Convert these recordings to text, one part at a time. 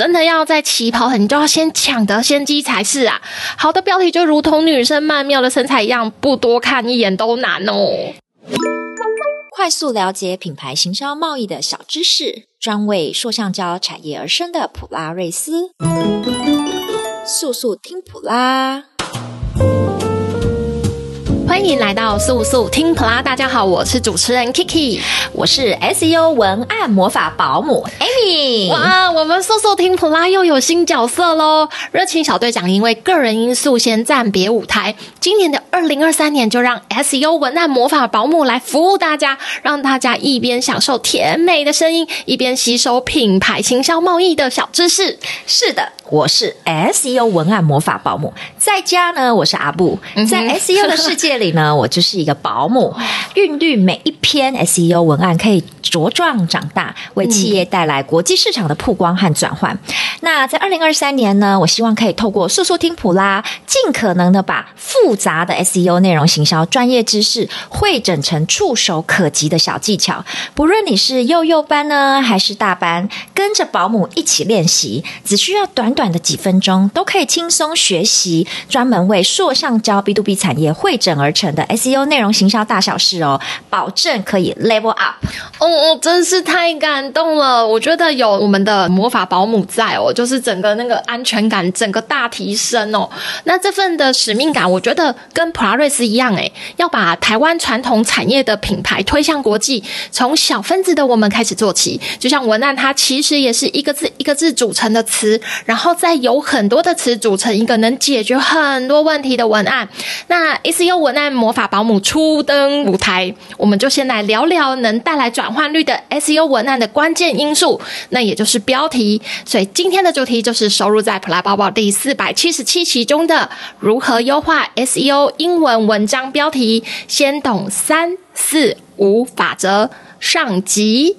真的要在起跑很，就要先抢得先机才是啊！好的标题就如同女生曼妙的身材一样，不多看一眼都难哦。快速了解品牌行销贸易的小知识，专为塑橡胶产业而生的普拉瑞斯，速速听普拉。欢迎来到素素听普拉，大家好，我是主持人 Kiki，我是 SEO 文案魔法保姆 Amy。哇，我们素素听普拉又有新角色喽！热情小队长因为个人因素先暂别舞台，今年的二零二三年就让 SEO 文案魔法保姆来服务大家，让大家一边享受甜美的声音，一边吸收品牌行销贸易的小知识。是的，我是 SEO 文案魔法保姆，在家呢，我是阿布，在 SEO 的世界里。呢，我就是一个保姆，韵律每一篇 SEO 文案可以茁壮长大，为企业带来国际市场的曝光和转换。那在二零二三年呢，我希望可以透过速速听普拉，尽可能的把复杂的 SEO 内容行销专业知识汇整成触手可及的小技巧。不论你是幼幼班呢，还是大班，跟着保姆一起练习，只需要短短的几分钟，都可以轻松学习专门为硕上交 B to B 产业汇整而成的 SEO 内容行销大小事哦，保证可以 level up。哦，真是太感动了！我觉得有我们的魔法保姆在哦，就是整个那个安全感整个大提升哦。那这份的使命感，我觉得跟普拉瑞斯一样诶，要把台湾传统产业的品牌推向国际，从小分子的我们开始做起。就像文案，它其实也是一个字一个字组成的词，然后再由很多的词组成一个能解决很多问题的文案。那 SEO 文案魔法保姆初登舞台，我们就先来聊聊能带来转换率的 SEO 文案的关键因素，那也就是标题。所以今天的主题就是收录在普拉包包第四百七十七期中的如何优化 SEO 英文文章标题，先懂三四五法则上集。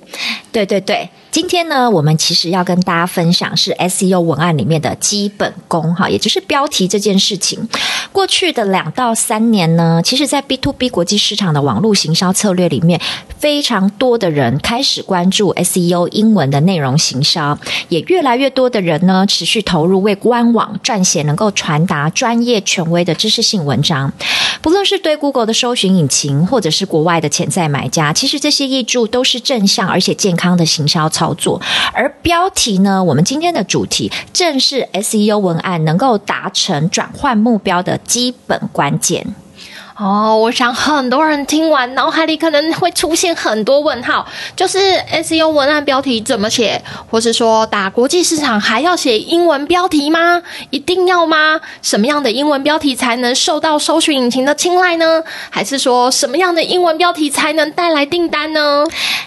对对对。今天呢，我们其实要跟大家分享是 SEO 文案里面的基本功哈，也就是标题这件事情。过去的两到三年呢，其实，在 B to B 国际市场的网络行销策略里面，非常多的人开始关注 SEO 英文的内容行销，也越来越多的人呢，持续投入为官网撰写能够传达专业权威的知识性文章。不论是对 Google 的搜寻引擎，或者是国外的潜在买家，其实这些挹注都是正向而且健康的行销操作，而标题呢，我们今天的主题正是 SEO 文案能够达成转换目标的基本关键。哦，我想很多人听完，脑海里可能会出现很多问号，就是 SEO 文案标题怎么写，或是说打国际市场还要写英文标题吗？一定要吗？什么样的英文标题才能受到搜寻引擎的青睐呢？还是说什么样的英文标题才能带来订单呢？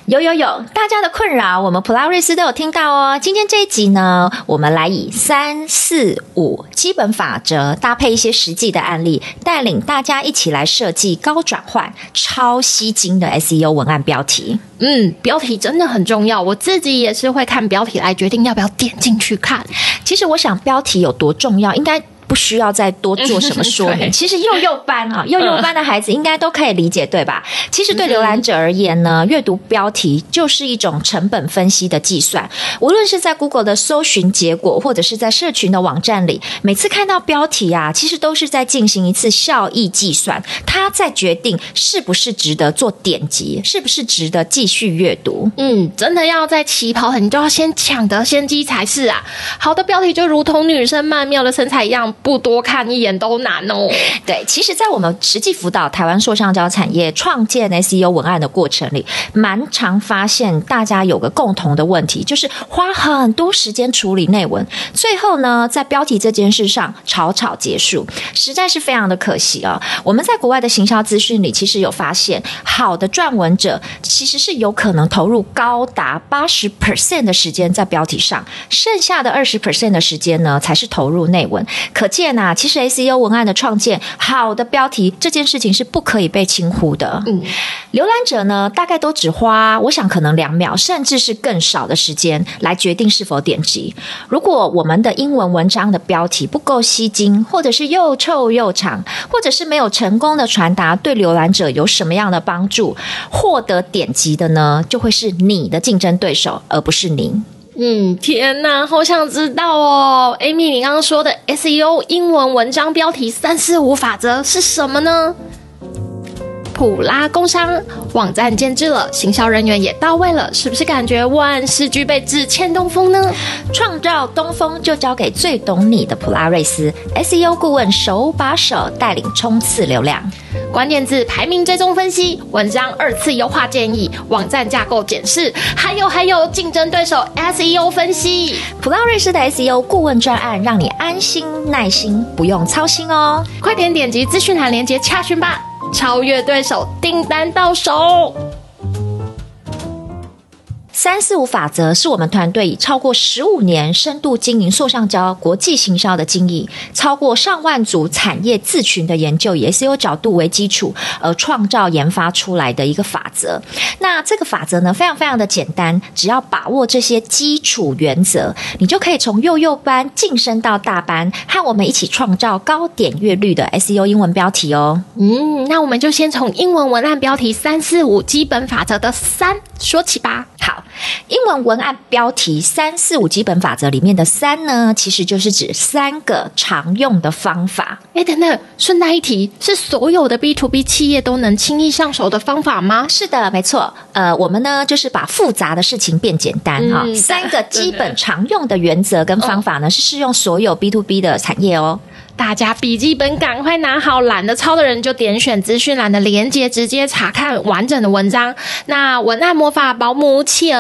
有有有，大家的困扰我们普拉瑞斯都有听到哦。今天这一集呢，我们来以三四五基本法则搭配一些实际的案例，带领大家一起来。设计高转换、超吸睛的 SEO 文案标题。嗯，标题真的很重要。我自己也是会看标题来决定要不要点进去看。其实我想，标题有多重要，应该。不需要再多做什么说明。其实幼幼班啊，幼幼班的孩子应该都可以理解，对吧？其实对浏览者而言呢，阅读标题就是一种成本分析的计算。无论是在 Google 的搜寻结果，或者是在社群的网站里，每次看到标题啊，其实都是在进行一次效益计算。他在决定是不是值得做点击，是不是值得继续阅读。嗯，真的要在起跑很，你就要先抢得先机才是啊。好的标题就如同女生曼妙的身材一样。不多看一眼都难哦。对，其实，在我们实际辅导台湾塑橡胶产业创建 SEO 文案的过程里，蛮常发现大家有个共同的问题，就是花很多时间处理内文，最后呢，在标题这件事上草草结束，实在是非常的可惜啊、哦。我们在国外的行销资讯里，其实有发现，好的撰文者其实是有可能投入高达八十 percent 的时间在标题上，剩下的二十 percent 的时间呢，才是投入内文。可见呐，其实 SEO 文案的创建，好的标题这件事情是不可以被轻忽的。嗯，浏览者呢，大概都只花，我想可能两秒，甚至是更少的时间来决定是否点击。如果我们的英文文章的标题不够吸睛，或者是又臭又长，或者是没有成功的传达对浏览者有什么样的帮助，获得点击的呢，就会是你的竞争对手，而不是您。嗯，天哪，好想知道哦，Amy，你刚刚说的 SEO 英文文章标题三四五法则是什么呢？普拉工商网站建制了，行销人员也到位了，是不是感觉万事俱备，只欠东风呢？创造东风就交给最懂你的普拉瑞斯 SEO 顾问，手把手带领冲刺流量。关键字排名追踪分析，文章二次优化建议，网站架构检视，还有还有竞争对手 SEO 分析。普拉瑞斯的 SEO 顾问专案，让你安心耐心，不用操心哦。快点点击资讯栏链接洽询吧，超越对手，订单到手。三四五法则是我们团队以超过十五年深度经营塑橡胶国际行销的经验，超过上万组产业自群的研究，以 SEO 角度为基础而创造研发出来的一个法则。那这个法则呢，非常非常的简单，只要把握这些基础原则，你就可以从幼幼班晋升到大班，和我们一起创造高点阅率的 SEO 英文标题哦。嗯，那我们就先从英文文案标题三四五基本法则的三说起吧。好。英文文案标题三四五基本法则里面的三呢，其实就是指三个常用的方法。哎，等等，顺带一提，是所有的 B to B 企业都能轻易上手的方法吗？是的，没错。呃，我们呢就是把复杂的事情变简单哈、嗯。三个基本常用的原则跟方法呢，是适用所有 B to B 的产业哦。大家笔记本赶快拿好，懒得抄的人就点选资讯栏的连接，直接查看完整的文章。那文案魔法保姆，请。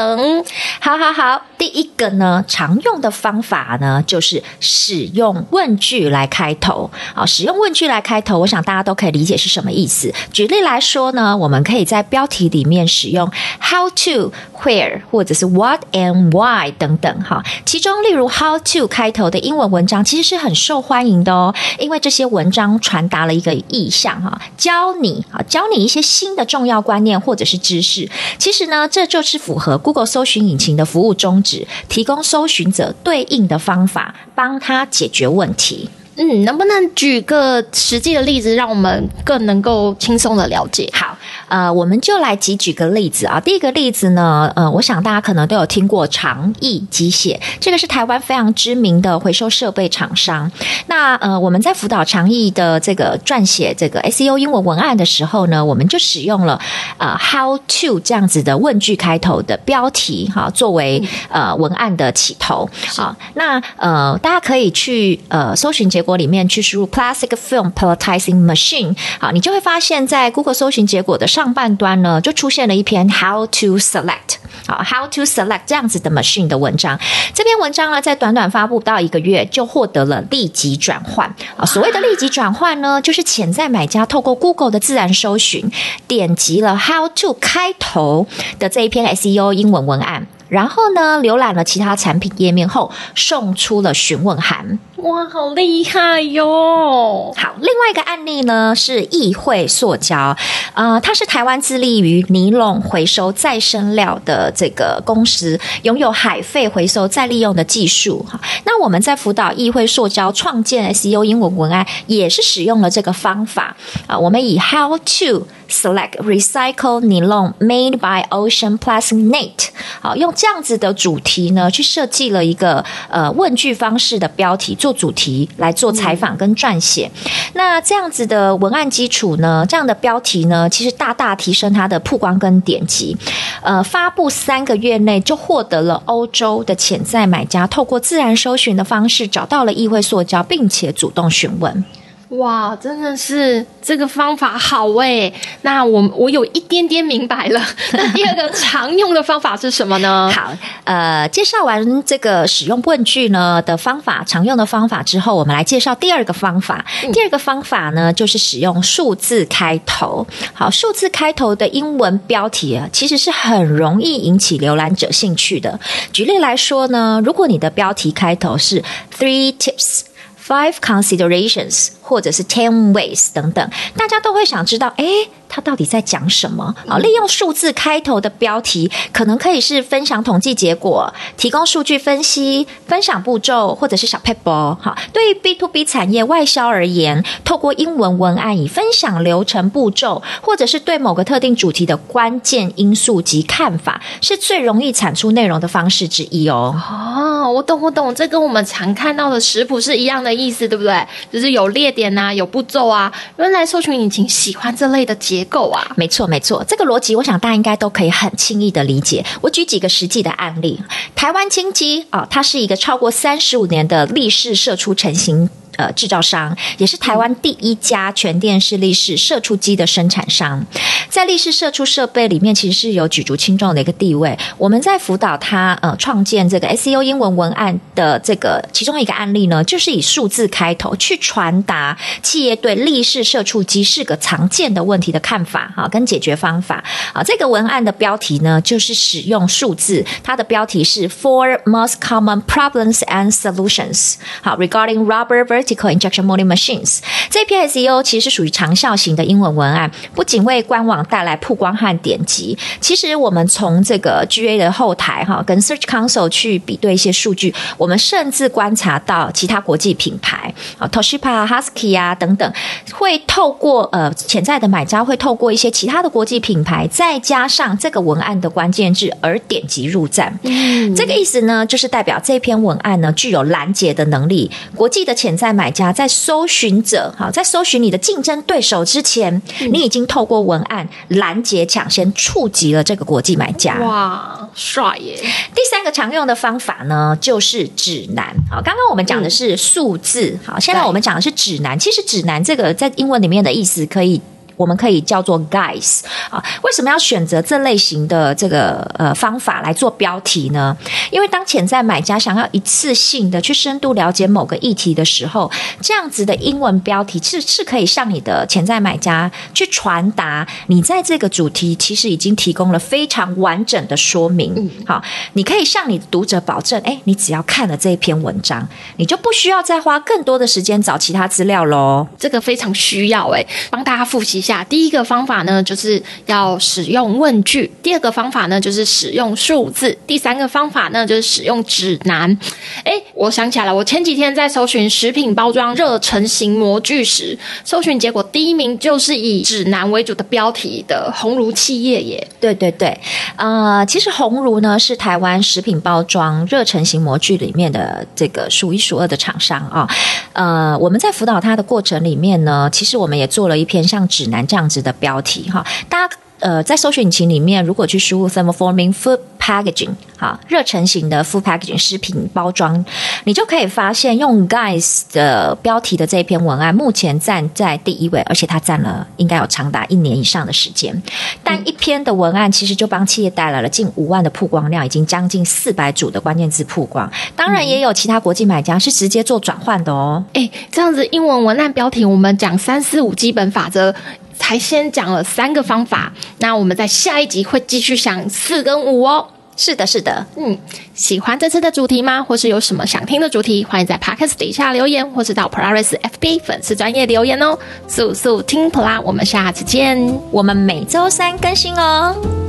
好好好，第一个呢，常用的方法呢，就是使用问句来开头。好，使用问句来开头，我想大家都可以理解是什么意思。举例来说呢，我们可以在标题里面使用 how to、where 或者是 what and why 等等。哈，其中例如 how to 开头的英文文章，其实是很受欢迎的哦。因为这些文章传达了一个意向哈，教你啊，教你一些新的重要观念或者是知识。其实呢，这就是符合 Google 搜寻引擎的服务宗旨，提供搜寻者对应的方法，帮他解决问题。嗯，能不能举个实际的例子，让我们更能够轻松的了解？好，呃，我们就来举举个例子啊。第一个例子呢，呃，我想大家可能都有听过长益机械，这个是台湾非常知名的回收设备厂商。那呃，我们在辅导长益的这个撰写这个 SEO 英文文案的时候呢，我们就使用了呃 How to 这样子的问句开头的标题哈，作为呃文案的起头。好，那呃，大家可以去呃搜寻结果里面去输入 plastic film pelletizing machine，好，你就会发现，在 Google 搜寻结果的上半端呢，就出现了一篇 how to select，好，how to select 这样子的 machine 的文章。这篇文章呢，在短短发布不到一个月，就获得了立即转换。啊，所谓的立即转换呢，就是潜在买家透过 Google 的自然搜寻，点击了 how to 开头的这一篇 SEO 英文文案。然后呢，浏览了其他产品页面后，送出了询问函。哇，好厉害哟！好，另外一个案例呢是议会塑胶，呃，它是台湾致力于尼龙回收再生料的这个公司，拥有海废回收再利用的技术。哈，那我们在辅导议会塑胶创建 SEO 英文文案，也是使用了这个方法啊。我们以 How to select recycle nylon made by Ocean Plastic Net，好，用这样子的主题呢，去设计了一个呃问句方式的标题做主题来做采访跟撰写。那这样子的文案基础呢，这样的标题呢，其实大大提升它的曝光跟点击。呃，发布三个月内就获得了欧洲的潜在买家，透过自然搜寻的方式找到了议会塑胶，并且主动询问。哇，真的是这个方法好诶！那我我有一点点明白了。那第二个常用的方法是什么呢？好，呃，介绍完这个使用问句呢的方法，常用的方法之后，我们来介绍第二个方法。嗯、第二个方法呢，就是使用数字开头。好，数字开头的英文标题啊，其实是很容易引起浏览者兴趣的。举例来说呢，如果你的标题开头是 Three Tips。Five considerations，或者是 ten ways 等等，大家都会想知道，诶，它到底在讲什么？啊，利用数字开头的标题，可能可以是分享统计结果、提供数据分析、分享步骤，或者是小 paper。哈，对于 B to B 产业外销而言，透过英文文案以分享流程步骤，或者是对某个特定主题的关键因素及看法，是最容易产出内容的方式之一哦。哦，我懂，我懂，这跟我们常看到的食谱是一样的意思，对不对？就是有列点啊，有步骤啊。原来搜寻引擎喜欢这类的结够啊。没错，没错，这个逻辑，我想大家应该都可以很轻易的理解。我举几个实际的案例，台湾清基啊，它是一个超过三十五年的立式射出成型。呃，制造商也是台湾第一家全电视立式射出机的生产商，在立式射出设备里面，其实是有举足轻重的一个地位。我们在辅导他呃创建这个 SEO 英文文案的这个其中一个案例呢，就是以数字开头去传达企业对立式射出机是个常见的问题的看法哈，跟解决方法啊。这个文案的标题呢，就是使用数字，它的标题是 Four Most Common Problems and Solutions 好，Regarding Rubber Vertical Injection Molding Machines 这篇 SEO 其实是属于长效型的英文文案，不仅为官网带来曝光和点击，其实我们从这个 GA 的后台哈，跟 Search Console 去比对一些数据，我们甚至观察到其他国际品牌啊，Toshiba、Husky 啊等等，会透过呃潜在的买家会透过一些其他的国际品牌，再加上这个文案的关键字而点击入站。嗯，这个意思呢，就是代表这篇文案呢具有拦截的能力，国际的潜在买家在搜寻者哈，在搜寻你的竞争对手之前，嗯、你已经透过文案拦截抢先触及了这个国际买家。哇，帅耶！第三个常用的方法呢，就是指南。好，刚刚我们讲的是数字，好，现在我们讲的是指南。其实指南这个在英文里面的意思可以。我们可以叫做 guides 啊，为什么要选择这类型的这个呃方法来做标题呢？因为当潜在买家想要一次性的去深度了解某个议题的时候，这样子的英文标题是是可以向你的潜在买家去传达，你在这个主题其实已经提供了非常完整的说明。好，你可以向你的读者保证，哎，你只要看了这一篇文章，你就不需要再花更多的时间找其他资料喽。这个非常需要哎，帮大家复习。下第一个方法呢，就是要使用问句；第二个方法呢，就是使用数字；第三个方法呢，就是使用指南。哎，我想起来了，我前几天在搜寻食品包装热成型模具时，搜寻结果第一名就是以指南为主的标题的鸿儒企业耶。对对对，呃，其实鸿儒呢是台湾食品包装热成型模具里面的这个数一数二的厂商啊。呃，我们在辅导他的过程里面呢，其实我们也做了一篇像指南。这样子的标题哈，大家呃在搜索引擎里面，如果去输入 thermoforming food packaging 哈，热成型的 food packaging 食品包装，你就可以发现用 guys 的标题的这篇文案，目前站在第一位，而且它占了应该有长达一年以上的时间。但一篇的文案其实就帮企业带来了近五万的曝光量，已经将近四百组的关键字曝光。当然也有其他国际买家是直接做转换的哦。哎，这样子英文文案标题，我们讲三四五基本法则。才先讲了三个方法，那我们在下一集会继续讲四跟五哦。是的，是的，嗯，喜欢这次的主题吗？或是有什么想听的主题？欢迎在 Podcast 底下留言，或是到 Polaris FB 粉丝专业留言哦。速速听普拉，我们下次见，我们每周三更新哦。